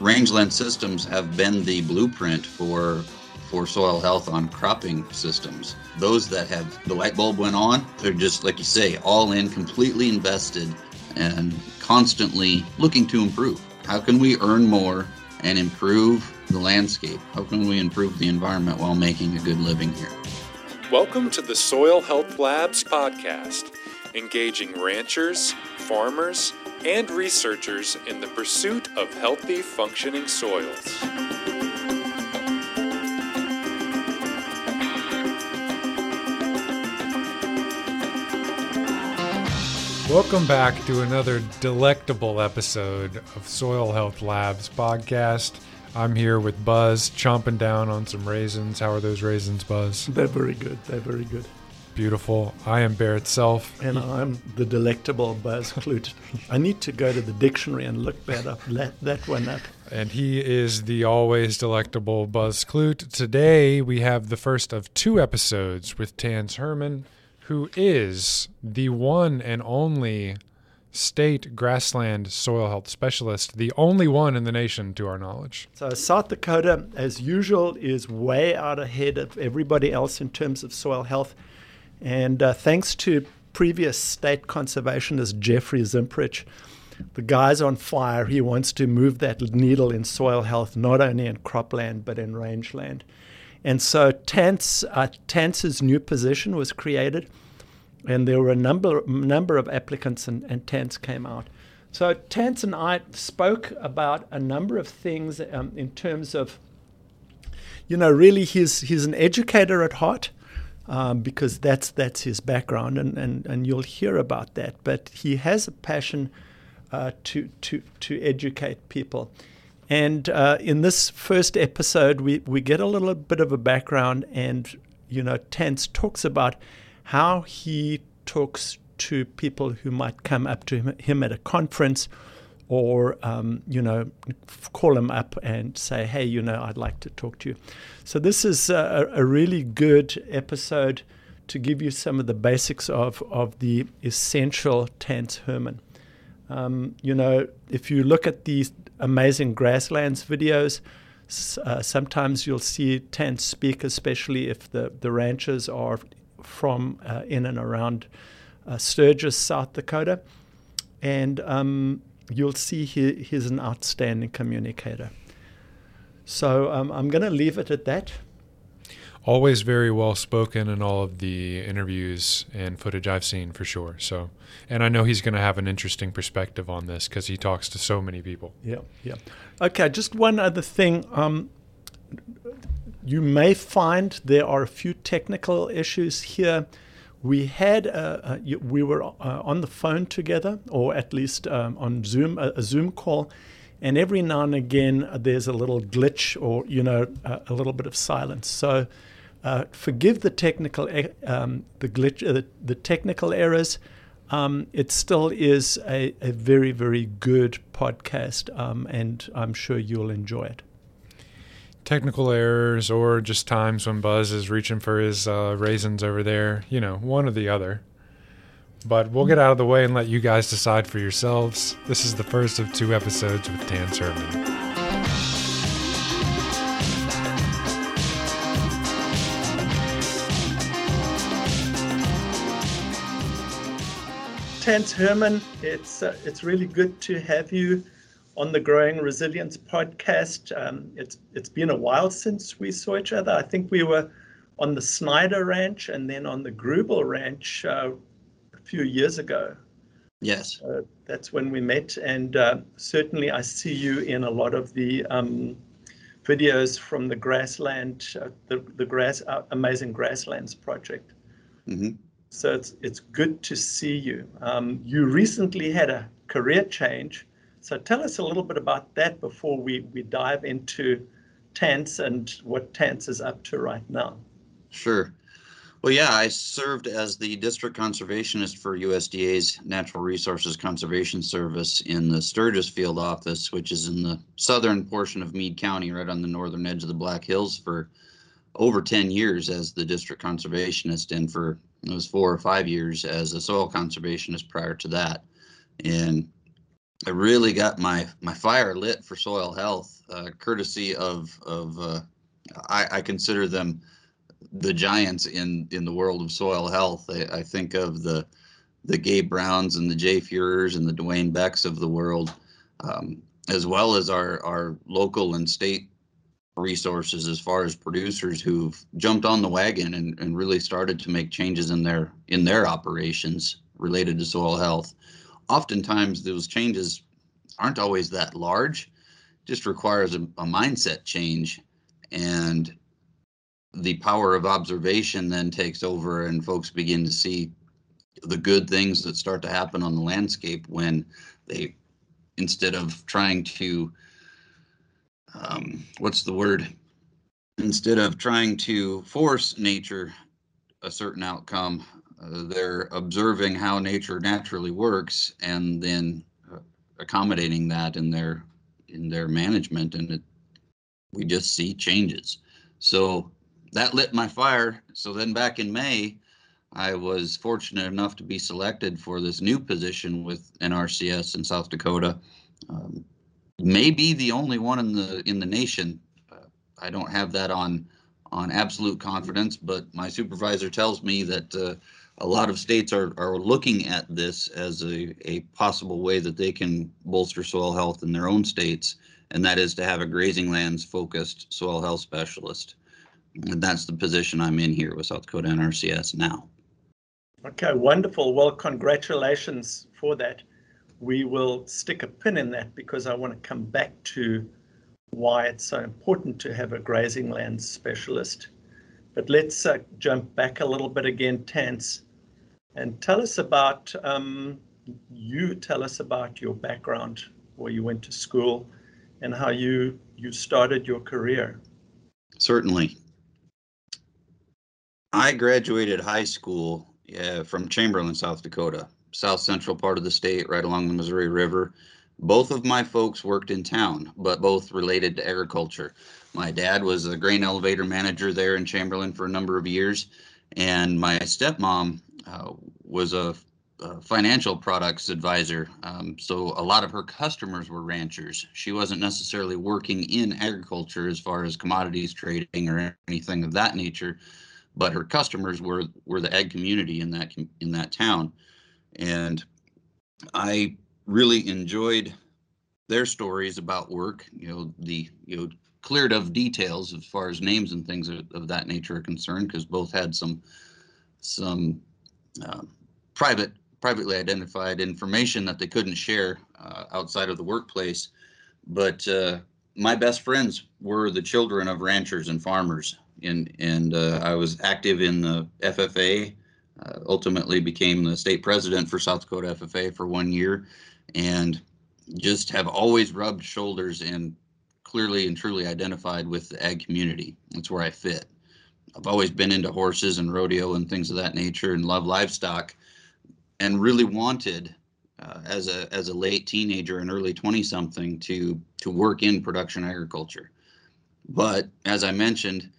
rangeland systems have been the blueprint for for soil health on cropping systems. Those that have the light bulb went on, they're just like you say, all in, completely invested, and constantly looking to improve. How can we earn more and improve the landscape? How can we improve the environment while making a good living here? Welcome to the Soil Health Labs podcast, engaging ranchers, farmers, and researchers in the pursuit of healthy, functioning soils. Welcome back to another delectable episode of Soil Health Labs podcast. I'm here with Buzz, chomping down on some raisins. How are those raisins, Buzz? They're very good. They're very good. Beautiful. I am Barrett Self. And I'm the delectable Buzz Kloot. I need to go to the dictionary and look that up, that, that one up. And he is the always delectable Buzz Kloot. Today we have the first of two episodes with Tanse Herrmann who is the one and only state grassland soil health specialist, the only one in the nation to our knowledge. So, South Dakota, as usual, is way out ahead of everybody else in terms of soil health. And uh, thanks to previous state conservationist Jeffrey Zimprich, the guy's on fire. He wants to move that needle in soil health, not only in cropland, but in rangeland. And so Tanse, uh, Tanse's new position was created, and there were a number, number of applicants, and, and Tanse came out. So Tanse and I spoke about a number of things um, in terms of, you know, really he's, he's an educator at heart. Um, because that's that's his background, and, and, and you'll hear about that. But he has a passion uh, to to to educate people. And uh, in this first episode, we, we get a little bit of a background, and you know, Tanse talks about how he talks to people who might come up to him, him at a conference, or um, you know, call them up and say, "Hey, you know, I'd like to talk to you." So this is a, a really good episode to give you some of the basics of of the essential Tanse Herrmann. Um, you know, if you look at these amazing grasslands videos. Uh, sometimes you'll see Tanse speak, especially if the, the ranchers are from uh, in and around uh, Sturgis, South Dakota. And um, you'll see he, he's an outstanding communicator. So um, I'm going to leave it at that always very well spoken in all of the interviews and footage I've seen for sure. So, and I know he's going to have an interesting perspective on this because he talks to so many people. Yeah, yeah. Okay, just one other thing. Um, you may find there are a few technical issues here. We had a, a, we were uh, on the phone together, or at least um, on Zoom, a, a Zoom call and every now and again there's a little glitch or you know a, a little bit of silence so uh, forgive the technical um, the glitch uh, the, the, technical errors. Um, it still is a, a, very very good podcast, um, and I'm sure you'll enjoy it. Technical errors, or just times when Buzz is reaching for his uh, raisins over there, you know, one or the other. But we'll get out of the way and let you guys decide for yourselves. This is the first of two episodes with Tan Sermon. Tanse Herrmann. It's uh, it's really good to have you on the Growing Resilience podcast. Um, it's it's been a while since we saw each other. I think we were on the Snyder Ranch and then on the Grubel Ranch uh, a few years ago. Yes, uh, that's when we met, and uh, certainly I see you in a lot of the um, videos from the grassland, uh, the the grass uh, amazing grasslands project. Mm-hmm. So it's it's good to see you. Um, you recently had a career change. So tell us a little bit about that before we, we dive into Tanse and what Tanse is up to right now. Sure. Well, yeah, I served as the district conservationist for USDA's Natural Resources Conservation Service in the Sturgis Field Office, which is in the southern portion of Meade County, right on the northern edge of the Black Hills, for over 10 years as the district conservationist and for it was four or five years as a soil conservationist prior to that. And I really got my my fire lit for soil health, uh, courtesy of of uh, I, I, consider them the giants in in the world of soil health. I, I, think of the the Gabe Browns and the Jay Fuhrers and the Dwayne Becks of the world, um, as well as our our local and state resources as far as producers who've jumped on the wagon and, and really started to make changes in their in their operations related to soil health oftentimes those changes aren't always that large. Just requires a, a, mindset change and the power of observation then takes over and folks begin to see the good things that start to happen on the landscape when they instead of trying to um, what's the word? Instead of trying to force nature a certain outcome they're observing how nature naturally works and then uh, accommodating that in their in their management and it, we just see changes. So that lit my fire. So then back in may i was fortunate enough to be selected for this new position with nrcs in south dakota. Um, maybe the only one in the in the nation. Uh, i don't have that on on absolute confidence but my supervisor tells me that uh, a lot of states are, are looking at this as a, a possible way that they can bolster soil health in their own states, and that is to have a grazing lands focused soil health specialist. And that's the position I'm in here with South Dakota NRCS now. Okay, wonderful. Well, congratulations for that. We will stick a pin in that because I want to come back to why it's so important to have a grazing lands specialist. But let's uh, jump back a little bit again, Tanse. And tell us about um, you. Tell us about your background, where you went to school, and how you you started your career. Certainly. I graduated high school from Chamberlain, South Dakota, south central part of the state, right along the Missouri River. Both of my folks worked in town, but both related to agriculture. My dad was a grain elevator manager there in Chamberlain for a number of years, and my stepmom was a, a, financial products advisor. Um, so a lot of her customers were ranchers. She wasn't necessarily working in agriculture as far as commodities trading or anything of that nature, but her customers were were the ag community in that in that town, and I really enjoyed their stories about work. You know the you know cleared of details as far as names and things of, of that nature are concerned because both had some some uh, private, privately identified information that they couldn't share uh, outside of the workplace. But uh, my best friends were the children of ranchers and farmers, and and uh, I was active in the FFA. Uh, ultimately, became the state president for South Dakota FFA for one year, and just have always rubbed shoulders and clearly and truly identified with the ag community. That's where I fit. I've always been into horses and rodeo and things of that nature and love livestock and really wanted uh, as a as a late teenager and early 20 something to to work in production agriculture. But as I mentioned,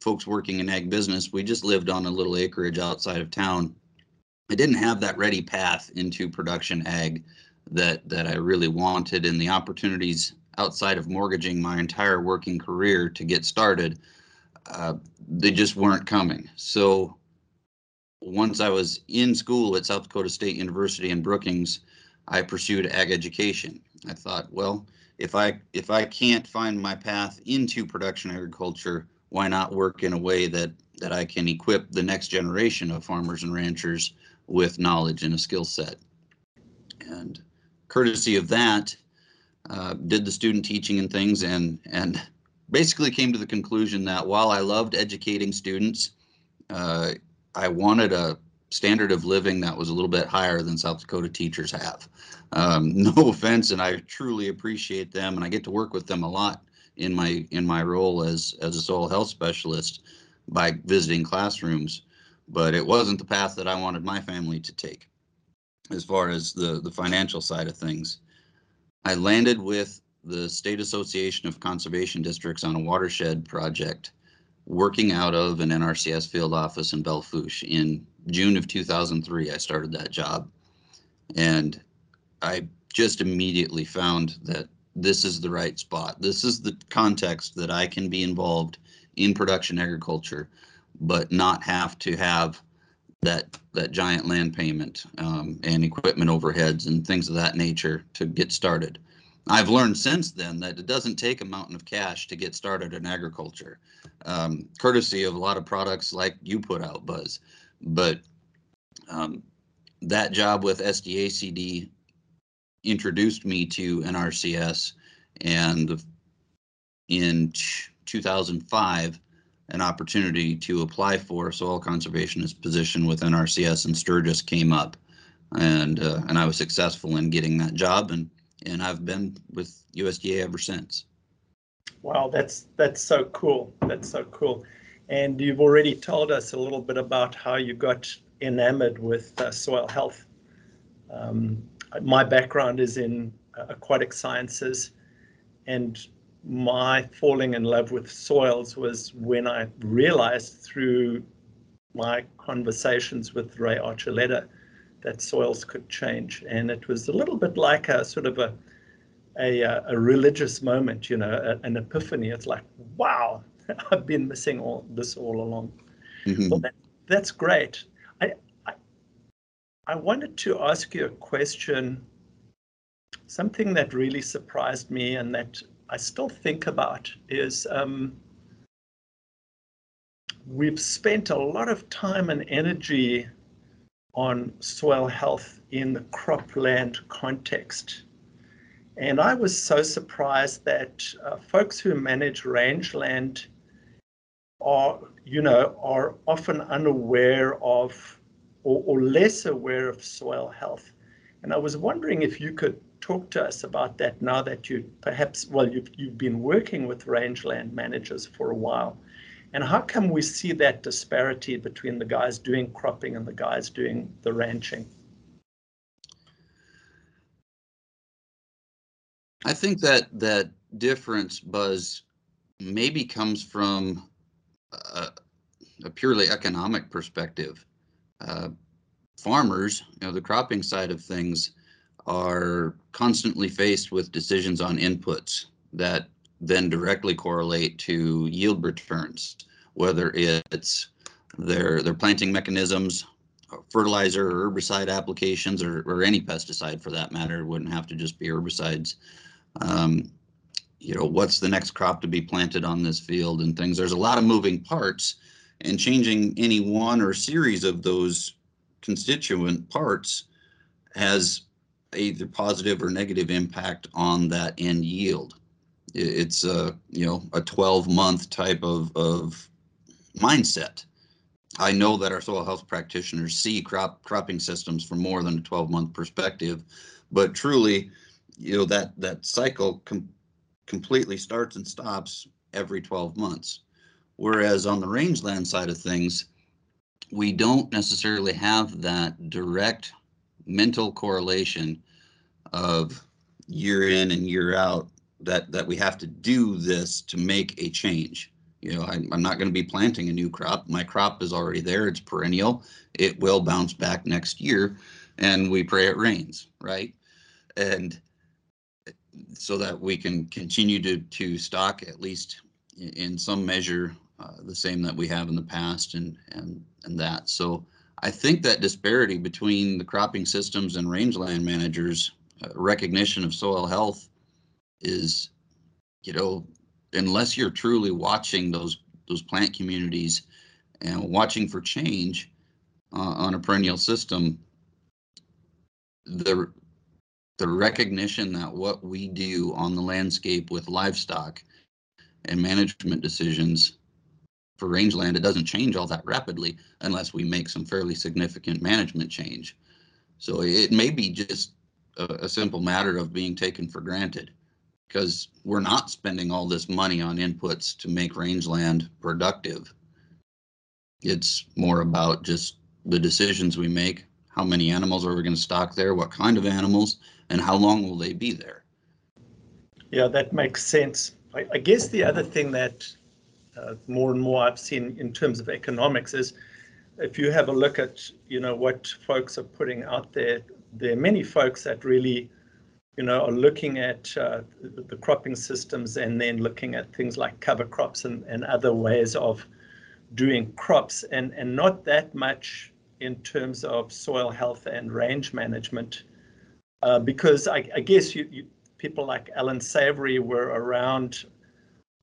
folks working in ag business, we just lived on a little acreage outside of town. I didn't have that ready path into production ag that that I really wanted and the opportunities outside of mortgaging my entire working career to get started uh, they just weren't coming. So once I was in school at South Dakota State University in Brookings, I pursued ag education. I thought, well, if I if I can't find my path into production agriculture, why not work in a way that that I can equip the next generation of farmers and ranchers with knowledge and a skill set. And courtesy of that, uh, did the student teaching and things, and and basically came to the conclusion that while I loved educating students, uh, I wanted a standard of living that was a little bit higher than South Dakota teachers have. Um, no offense, and I truly appreciate them, and I get to work with them a lot in my in my role as as a soil health specialist by visiting classrooms. But it wasn't the path that I wanted my family to take, as far as the the financial side of things. I landed with the State Association of Conservation Districts on a watershed project working out of an NRCS field office in Belle Fourche. In June of 2003, I started that job. And I just immediately found that this is the right spot. This is the context that I can be involved in production agriculture, but not have to have that that giant land payment um, and equipment overheads and things of that nature to get started. I've learned since then that it doesn't take a mountain of cash to get started in agriculture, um, courtesy of a lot of products like you put out, Buzz. But um, that job with SDACD introduced me to NRCS, and in 2005, an opportunity to apply for a soil conservationist position with NRCS in Sturgis came up, and uh, and I was successful in getting that job, and and I've been with USDA ever since. Wow, that's that's so cool. That's so cool. And you've already told us a little bit about how you got enamored with uh, soil health. Um, my background is in uh, aquatic sciences, and my falling in love with soils was when I realized through my conversations with Ray Archuleta that soils could change. And it was a little bit like a sort of a a, a religious moment, you know, an epiphany. It's like, wow, I've been missing all this all along. Mm-hmm. Well, that, that's great. I, I I wanted to ask you a question. Something that really surprised me and that I still think about is um, we've spent a lot of time and energy on soil health in the cropland context. And I was so surprised that uh, folks who manage rangeland are, you know, are often unaware of or, or less aware of soil health. And I was wondering if you could talk to us about that now that you perhaps, well, you've, you've been working with rangeland managers for a while. And how come we see that disparity between the guys doing cropping and the guys doing the ranching? I think that that difference, Buzz, maybe comes from a, a purely economic perspective. Uh, farmers, you know, the cropping side of things, are constantly faced with decisions on inputs that then directly correlate to yield returns, whether it's their their planting mechanisms, fertilizer or herbicide applications, or, or any pesticide for that matter. It wouldn't have to just be herbicides. Um, you know, what's the next crop to be planted on this field and things. There's a lot of moving parts, and changing any one or series of those constituent parts has either positive or negative impact on that end yield. It's a you know a 12 month type of of mindset. I know that our soil health practitioners see crop cropping systems from more than a 12 month perspective, but truly, you know that that cycle com- completely starts and stops every 12 months. Whereas on the rangeland side of things, we don't necessarily have that direct mental correlation of year in and year out that that we have to do this to make a change. You know I'm, I'm not going to be planting a new crop. My crop is already there. It's perennial. It will bounce back next year and we pray it rains right? And so that we can continue to to stock at least in some measure uh, the same that we have in the past and and and that. So I think that disparity between the cropping systems and rangeland managers uh, recognition of soil health is, you know, unless you're truly watching those those plant communities and watching for change uh, on a perennial system, the the recognition that what we do on the landscape with livestock and management decisions for rangeland, it doesn't change all that rapidly unless we make some fairly significant management change. So it may be just a, a simple matter of being taken for granted because we're not spending all this money on inputs to make rangeland productive. It's more about just the decisions we make. How many animals are we going to stock there? What kind of animals? And how long will they be there? Yeah, that makes sense. I, I guess the other thing that uh, more and more I've seen in terms of economics is if you have a look at you know what folks are putting out there there are many folks that really you know, are looking at uh, the cropping systems and then looking at things like cover crops and, and other ways of doing crops and, and not that much in terms of soil health and range management. Uh, because I, I guess you, you, people like Allan Savory were around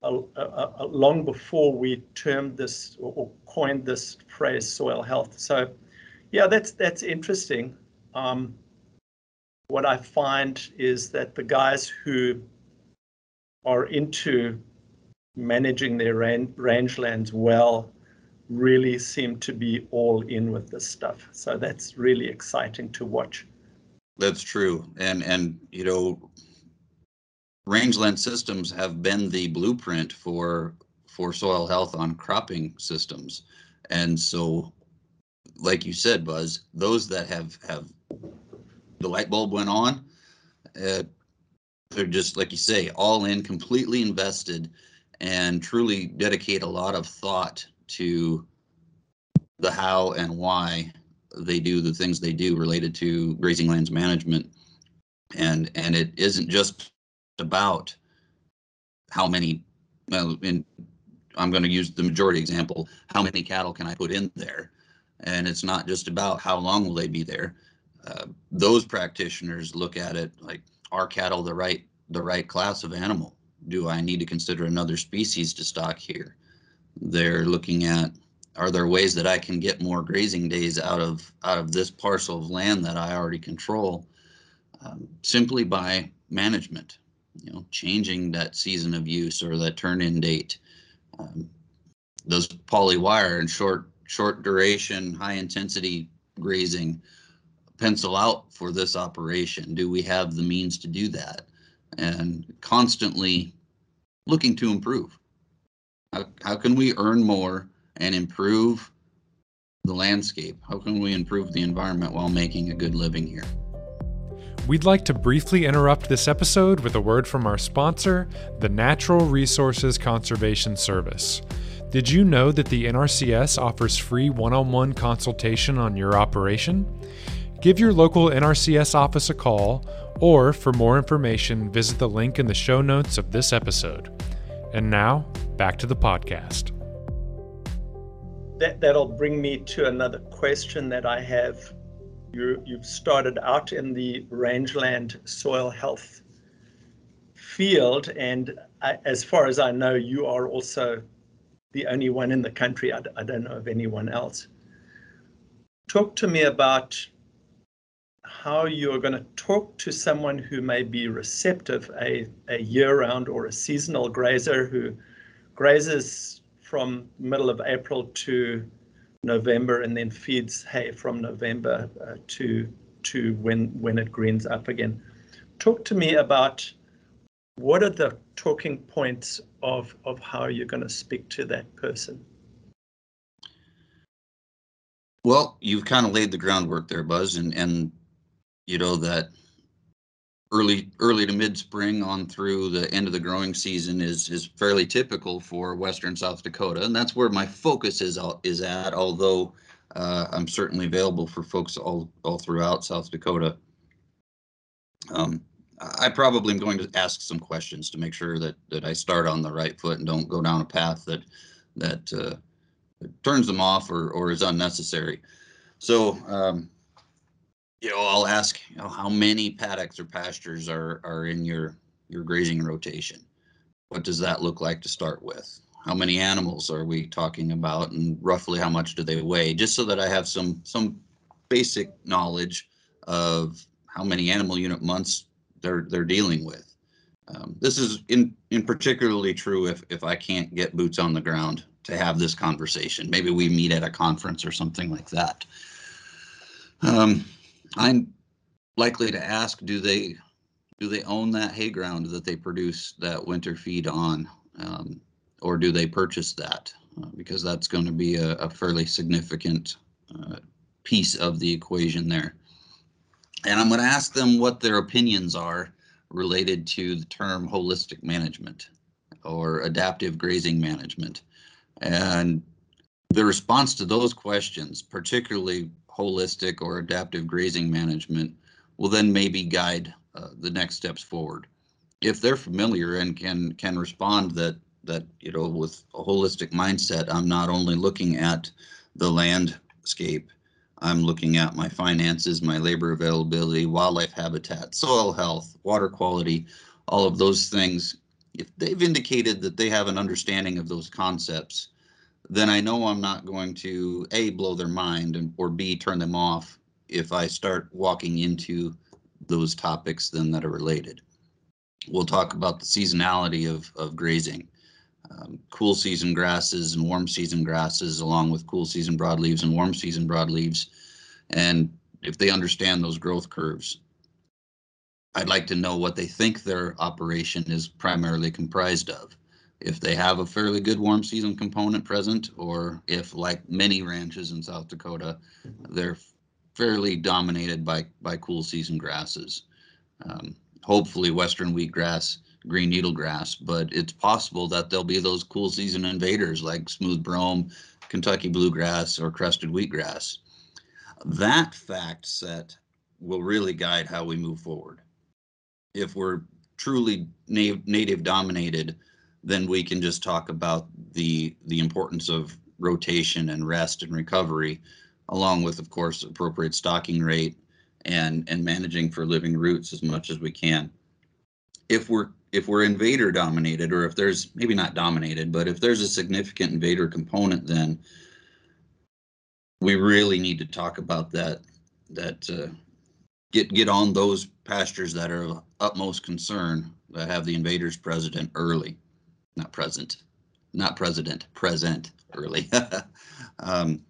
a, a, a long before we termed this or, coined this phrase soil health. So, yeah, that's that's interesting. Um, what I find is that the guys who are into managing their range, rangelands well really seem to be all in with this stuff. So that's really exciting to watch. That's true. And and you know rangeland systems have been the blueprint for for soil health on cropping systems. And so like you said Buzz, those that have have the light bulb went on, uh, they're just like you say all in completely invested and truly dedicate a lot of thought to the how and why they do the things they do related to grazing lands management. And and it isn't just about how many well in i'm going to use the majority example how many cattle can i put in there? And it's not just about how long will they be there those practitioners look at it like are cattle the right the right class of animal? Do i need to consider another species to stock here? They're looking at are there ways that I can get more grazing days out of out of this parcel of land that I already control um, simply by management you know changing that season of use or that turn in date? Um, those poly wire and short short duration high intensity grazing pencil out for this operation do we have the means to do that and constantly looking to improve how, how can we earn more and improve the landscape? How can we improve the environment while making a good living here? We'd like to briefly interrupt this episode with a word from our sponsor, the Natural Resources Conservation Service. Did you know that the NRCS offers free one on one consultation on your operation? Give your local NRCS office a call, or for more information, visit the link in the show notes of this episode. And now, back to the podcast. That, that'll bring me to another question that I have. You, you've started out in the rangeland soil health field, and I, as far as I know, you are also the only one in the country. I, I don't know of anyone else. Talk to me about how you're going to talk to someone who may be receptive, a, a year round or a seasonal grazer who grazes from middle of April to November and then feeds hay from November uh, to to when when it greens up again. Talk to me about what are the talking points of of how you're going to speak to that person. Well, you've kind of laid the groundwork there, Buzz, and and you know that early early to mid spring on through the end of the growing season is is fairly typical for western South Dakota, and that's where my focus is is at. Although uh, I'm certainly available for folks all all throughout South Dakota. Um, I probably am going to ask some questions to make sure that that I start on the right foot and don't go down a path that that, uh, turns them off or or is unnecessary. So um, you know, I'll ask, you know, how many paddocks or pastures are are in your your grazing rotation? What does that look like to start with? How many animals are we talking about, and roughly how much do they weigh? Just so that I have some some basic knowledge of how many animal unit months they're they're dealing with. Um, this is in in particularly true if if I can't get boots on the ground to have this conversation. Maybe we meet at a conference or something like that. Um, I'm likely to ask, do they do they own that hay ground that they produce that winter feed on, um, or do they purchase that? Uh, because that's going to be a, a fairly significant uh, piece of the equation there. And I'm going to ask them what their opinions are related to the term holistic management or adaptive grazing management. And the response to those questions, particularly holistic or adaptive grazing management will then maybe guide uh, the next steps forward. If they're familiar and can can respond that that you know with a holistic mindset, I'm not only looking at the landscape, I'm looking at my finances, my labor availability, wildlife habitat, soil health, water quality, all of those things. If they've indicated that they have an understanding of those concepts, then I know I'm not going to A, blow their mind and, or B, turn them off if I start walking into those topics then that are related. We'll talk about the seasonality of, of grazing, um, cool season grasses and warm season grasses, along with cool season broadleaves and warm season broadleaves. And if they understand those growth curves, I'd like to know what they think their operation is primarily comprised of if they have a fairly good warm season component present, or if, like many ranches in South Dakota, they're fairly dominated by by cool season grasses. Um, hopefully, western wheatgrass, green needlegrass, but it's possible that there'll be those cool season invaders like smooth brome, Kentucky bluegrass, or crested wheatgrass. That fact set will really guide how we move forward. If we're truly native dominated then we can just talk about the the importance of rotation and rest and recovery, along with, of course, appropriate stocking rate and and managing for living roots as much as we can. If we're if we're invader dominated, or if there's maybe not dominated, but if there's a significant invader component, then we really need to talk about that. That uh, get get on those pastures that are of utmost concern that have the invaders present early not present, not president, present early. um,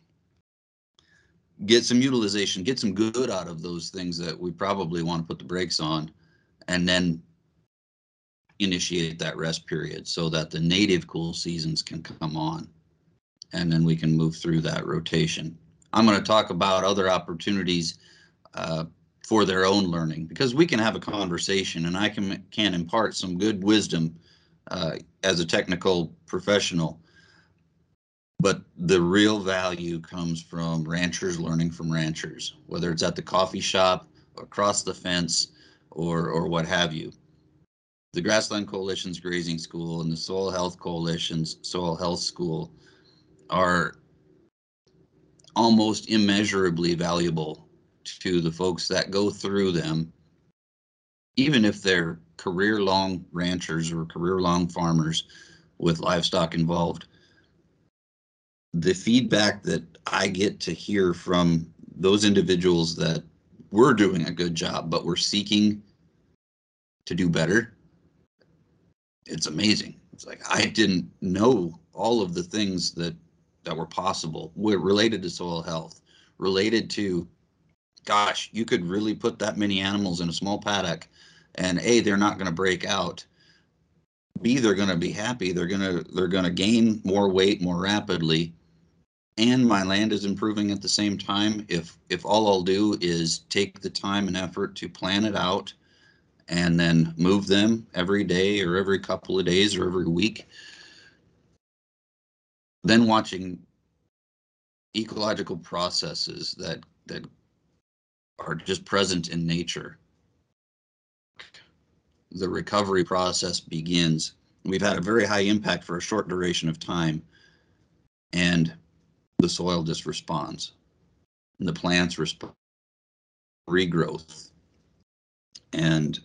get some utilization, get some good out of those things that we probably want to put the brakes on, and then initiate that rest period so that the native cool seasons can come on and then we can move through that rotation. I'm going to talk about other opportunities uh, for their own learning because we can have a conversation and I can can impart some good wisdom uh, as a technical professional. But the real value comes from ranchers learning from ranchers, whether it's at the coffee shop, across the fence, or or what have you. The Grassland Coalition's Grazing School and the Soil Health Coalition's Soil Health School are almost immeasurably valuable to the folks that go through them even if they're career long ranchers or career long farmers with livestock involved, the feedback that I get to hear from those individuals that we're doing a good job, but we're seeking to do better, it's amazing. It's like I didn't know all of the things that that were possible were related to soil health, related to gosh, you could really put that many animals in a small paddock and a they're not going to break out. B they're going to be happy. They're going to they're going to gain more weight more rapidly. And my land is improving at the same time. If if all i'll do is take the time and effort to plan it out and then move them every day or every couple of days or every week then watching ecological processes that that are just present in nature the recovery process begins. We've had a very high impact for a short duration of time, and the soil just responds. And the plants respond, regrowth, and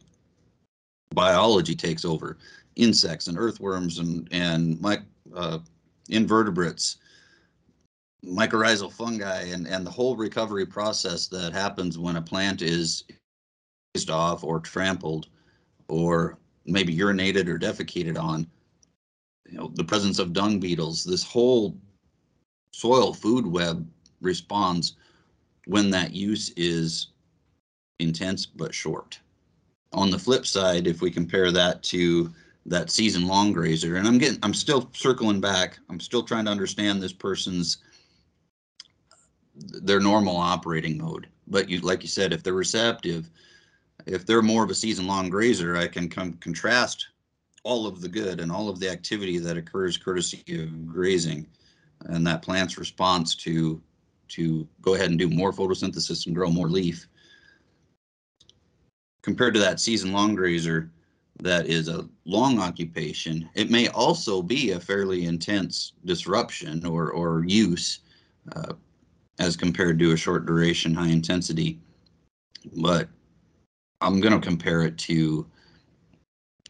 biology takes over. Insects and earthworms and and uh, invertebrates, mycorrhizal fungi, and and the whole recovery process that happens when a plant is off or trampled or maybe urinated or defecated on, you know, the presence of dung beetles, this whole soil food web responds when that use is intense but short. On the flip side, if we compare that to that season long grazer, and I'm getting, I'm still circling back. I'm still trying to understand this person's their normal operating mode. But you, like you said, if they're receptive, if they're more of a season long grazer, I can come contrast all of the good and all of the activity that occurs courtesy of grazing and that plant's response to to go ahead and do more photosynthesis and grow more leaf compared to that season long grazer that is a long occupation, it may also be a fairly intense disruption or, or use uh, as compared to a short duration, high intensity. But I'm going to compare it to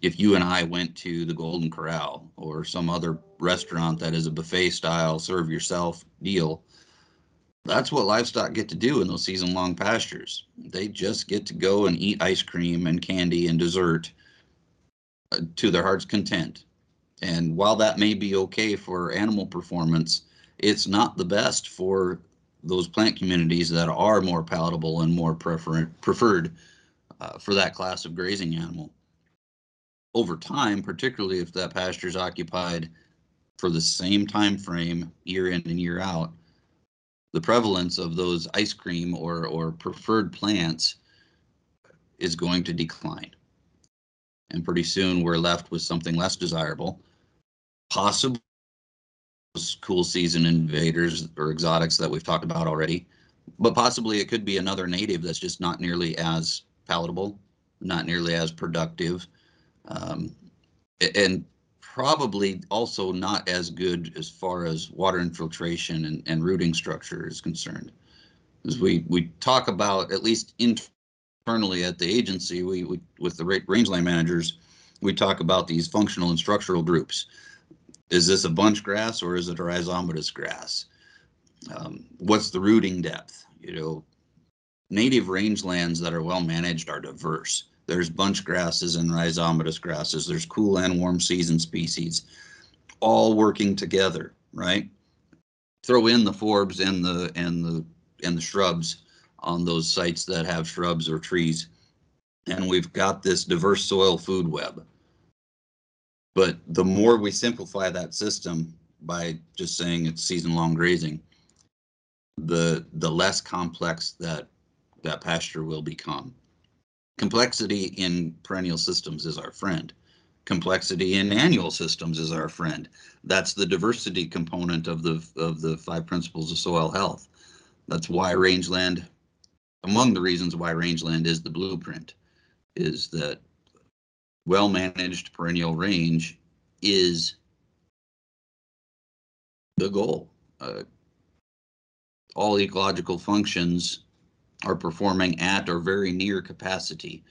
if you and I went to the Golden Corral or some other restaurant that is a buffet style, serve yourself deal. That's what livestock get to do in those season long pastures. They just get to go and eat ice cream and candy and dessert uh, to their heart's content. And while that may be okay for animal performance, it's not the best for those plant communities that are more palatable and more prefer- preferred uh, for that class of grazing animal. Over time, particularly if that pasture is occupied for the same time frame year in and year out, the prevalence of those ice cream or, or preferred plants is going to decline. And pretty soon we're left with something less desirable, possibly cool season invaders or exotics that we've talked about already, but possibly it could be another native that's just not nearly as palatable, not nearly as productive, um, and probably also not as good as far as water infiltration and, and rooting structure is concerned. As we, we talk about, at least internally at the agency, we, we with the rangeland managers, we talk about these functional and structural groups is this a bunch grass or is it a rhizomatous grass? Um, what's the rooting depth? You know, native rangelands that are well managed are diverse. There's bunch grasses and rhizomatous grasses. There's cool and warm season species, all working together, right? Throw in the forbs and the and the and the shrubs on those sites that have shrubs or trees, and we've got this diverse soil food web. But the more we simplify that system by just saying it's season long grazing, the the less complex that that pasture will become. Complexity in perennial systems is our friend. Complexity in annual systems is our friend. That's the diversity component of the of the five principles of soil health. That's why rangeland, among the reasons why rangeland is the blueprint, is that well managed perennial range is the goal. Uh, all ecological functions are performing at or very near capacity.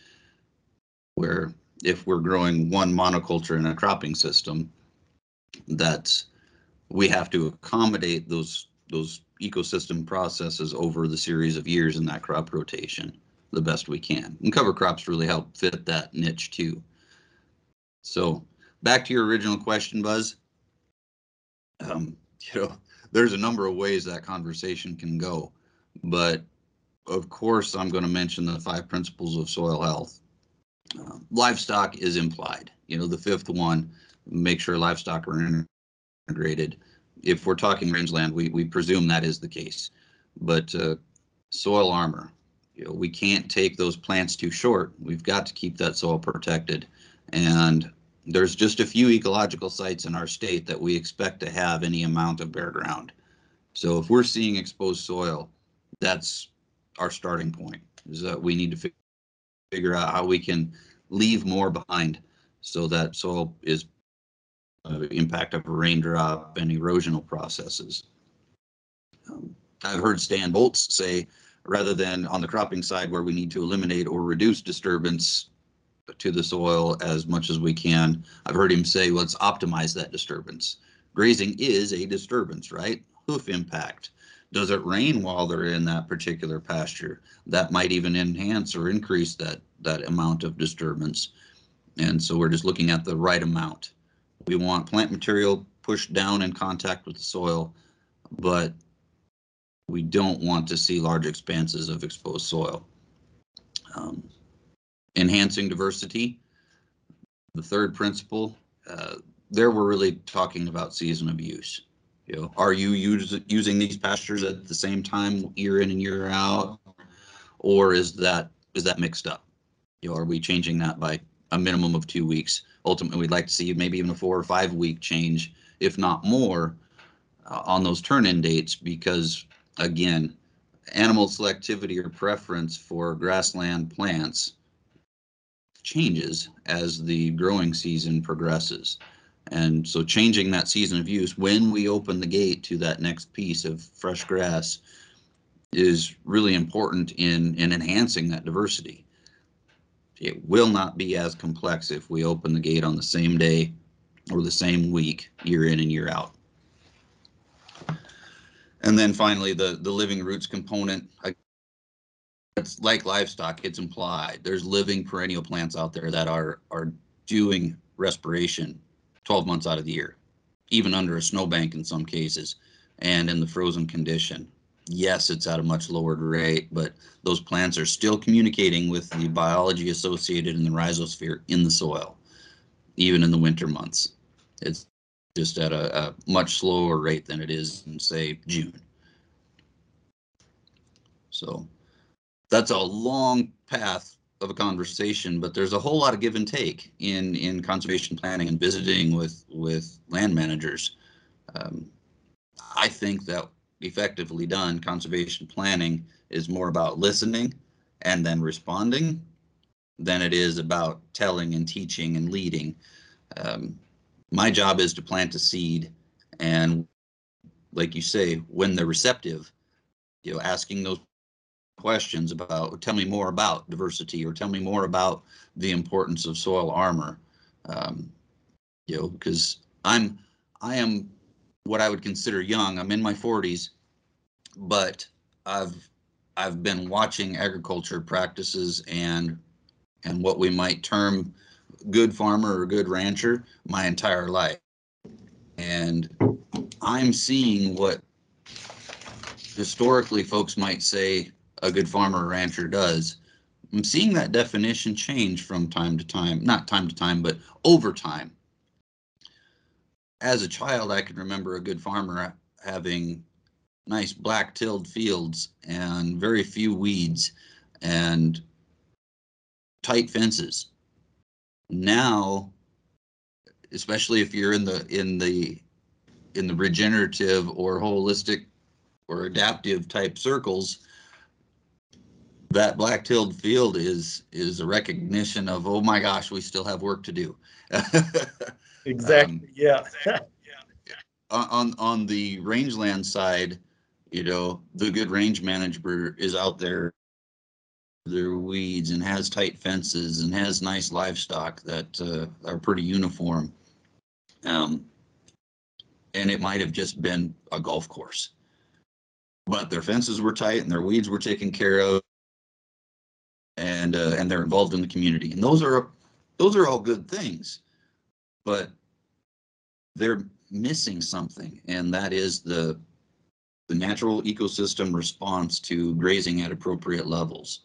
Where if we're growing one monoculture in a cropping system, that's we have to accommodate those those ecosystem processes over the series of years in that crop rotation the best we can. And cover crops really help fit that niche too. So back to your original question, Buzz. Um, you know, there's a number of ways that conversation can go, but of course, I'm going to mention the five principles of soil health. Uh, livestock is implied. You know, the fifth one, make sure livestock are integrated. If we're talking rangeland, we, we presume that is the case. But uh, soil armor, you know, we can't take those plants too short. We've got to keep that soil protected. And there's just a few ecological sites in our state that we expect to have any amount of bare ground. So if we're seeing exposed soil, that's our starting point. Is that we need to fi- figure out how we can leave more behind so that soil is uh, impact of a raindrop and erosional processes. Um, I've heard Stan Boltz say rather than on the cropping side where we need to eliminate or reduce disturbance to the soil as much as we can. I've heard him say, let's optimize that disturbance. Grazing is a disturbance, right? Hoof impact. Does it rain while they're in that particular pasture? That might even enhance or increase that, that amount of disturbance. And so we're just looking at the right amount. We want plant material pushed down in contact with the soil, but we don't want to see large expanses of exposed soil. Um, enhancing diversity. The third principle, uh, there we're really talking about season of use. You know, are you use, using these pastures at the same time year in and year out, or is that is that mixed up? You know, are we changing that by a minimum of two weeks? Ultimately, we'd like to see maybe even a four or five week change, if not more, uh, on those turn-in dates because again, animal selectivity or preference for grassland plants changes as the growing season progresses. And so changing that season of use when we open the gate to that next piece of fresh grass is really important in, in enhancing that diversity. It will not be as complex if we open the gate on the same day or the same week, year in and year out. And then finally, the, the living roots component. It's like livestock, it's implied. There's living perennial plants out there that are, are doing respiration 12 months out of the year, even under a snowbank in some cases, and in the frozen condition. Yes, it's at a much lower rate, but those plants are still communicating with the biology associated in the rhizosphere in the soil, even in the winter months. It's just at a, a much slower rate than it is in, say, June. So that's a long path of a conversation, but there's a whole lot of give and take in in conservation planning and visiting with with land managers. Um, I think that effectively done, conservation planning is more about listening and then responding than it is about telling and teaching and leading. Um, my job is to plant a seed, and like you say, when they're receptive, you know, asking those questions about tell me more about diversity or tell me more about the importance of soil armor. Um, you know because i'm i am what i would consider young. I'm in my 40s but i've i've been watching agriculture practices and and what we might term good farmer or good rancher my entire life. And i'm seeing what historically folks might say a good farmer or rancher does. I'm seeing that definition change from time to time, not time to time, but over time. As a child, I can remember a good farmer having nice black tilled fields and very few weeds and tight fences. Now, especially if you're in the in the in the regenerative or holistic or adaptive type circles, that black tilled field is is a recognition of oh my gosh we still have work to do. Exactly um, yeah. on on the rangeland side you know the good range manager is out there their weeds and has tight fences and has nice livestock that uh, are pretty uniform. Um, and it might have just been a golf course. But their fences were tight and their weeds were taken care of and uh, and they're involved in the community. And those are those are all good things but they're missing something and that is the the natural ecosystem response to grazing at appropriate levels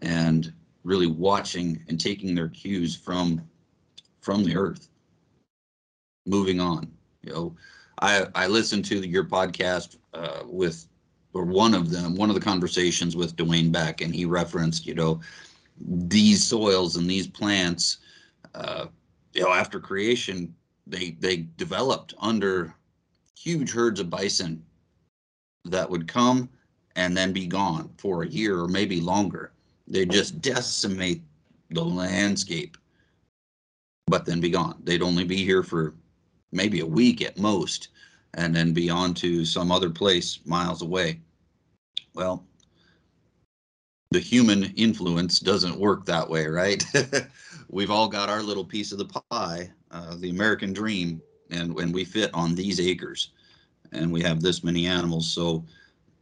and really watching and taking their cues from from the earth. Moving on you know i i listened to your podcast uh, with or one of them, one of the conversations with Dwayne Beck, and he referenced, you know, these soils and these plants, uh, you know, after creation, they they developed under huge herds of bison that would come and then be gone for a year or maybe longer. They just decimate the landscape, but then be gone. They'd only be here for maybe a week at most and then be on to some other place miles away. Well, the human influence doesn't work that way, right? We've all got our little piece of the pie, uh, the American dream, and when we fit on these acres and we have this many animals. So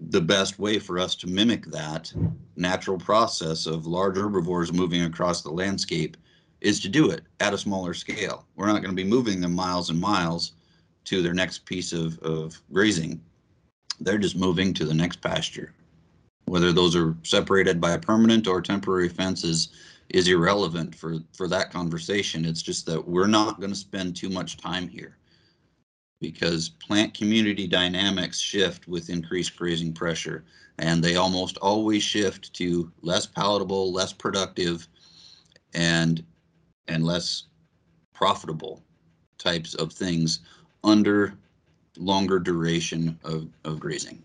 the best way for us to mimic that natural process of large herbivores moving across the landscape is to do it at a smaller scale. We're not going to be moving them miles and miles to their next piece of, of grazing. They're just moving to the next pasture. Whether those are separated by a permanent or temporary fences is irrelevant for, for that conversation. It's just that we're not going to spend too much time here because plant community dynamics shift with increased grazing pressure and they almost always shift to less palatable, less productive, and and less profitable types of things under longer duration of, of grazing.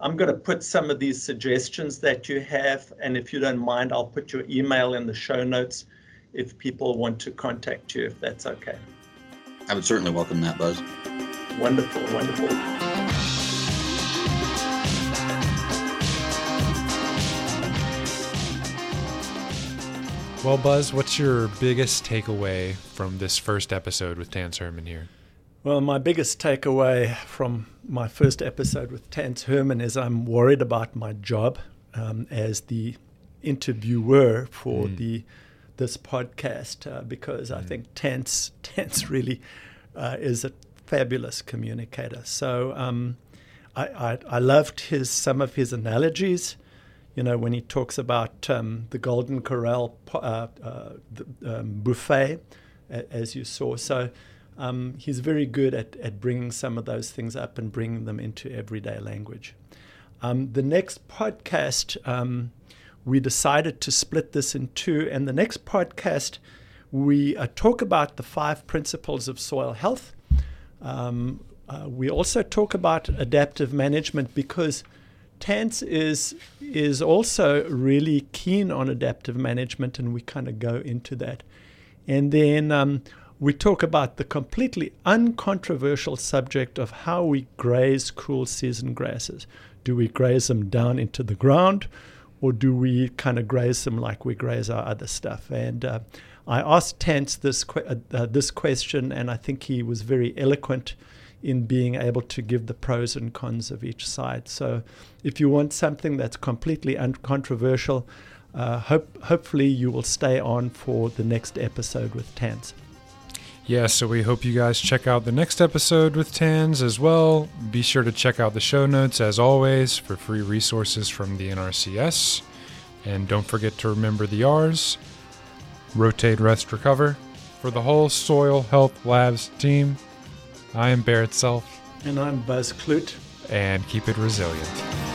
I'm going to put some of these suggestions that you have, and if you don't mind, I'll put your email in the show notes if people want to contact you, if that's okay. I would certainly welcome that, Buzz. Wonderful, wonderful. Well, Buzz, what's your biggest takeaway from this first episode with Tanse Herrmann here? Well, my biggest takeaway from my first episode with Tanse Herrmann is I'm worried about my job um, as the interviewer for mm. the this podcast uh, because mm. I think Tanse Tanse really uh, is a fabulous communicator. So um, I, I, I loved his some of his analogies you know, when he talks about um, the Golden Corral uh, uh, the, um, buffet, as you saw. So um, he's very good at, at bringing some of those things up and bringing them into everyday language. Um, the next podcast, um, we decided to split this in two. And the next podcast, we uh, talk about the five principles of soil health. Um, uh, we also talk about adaptive management because Tanse is is also really keen on adaptive management, and we kind of go into that. And then um, we talk about the completely uncontroversial subject of how we graze cool season grasses. Do we graze them down into the ground, or do we kind of graze them like we graze our other stuff? And uh, I asked Tanse this que- uh, uh, this question, and I think he was very eloquent in being able to give the pros and cons of each side. So, if you want something that's completely uncontroversial, uh, hope, hopefully you will stay on for the next episode with Tanse. Yeah, so we hope you guys check out the next episode with Tanse as well. Be sure to check out the show notes as always for free resources from the NRCS. And don't forget to remember the R's rotate, rest, recover. For the whole Soil Health Labs team, I am Barrett Self. And I'm Buzz Kloot. And keep it resilient.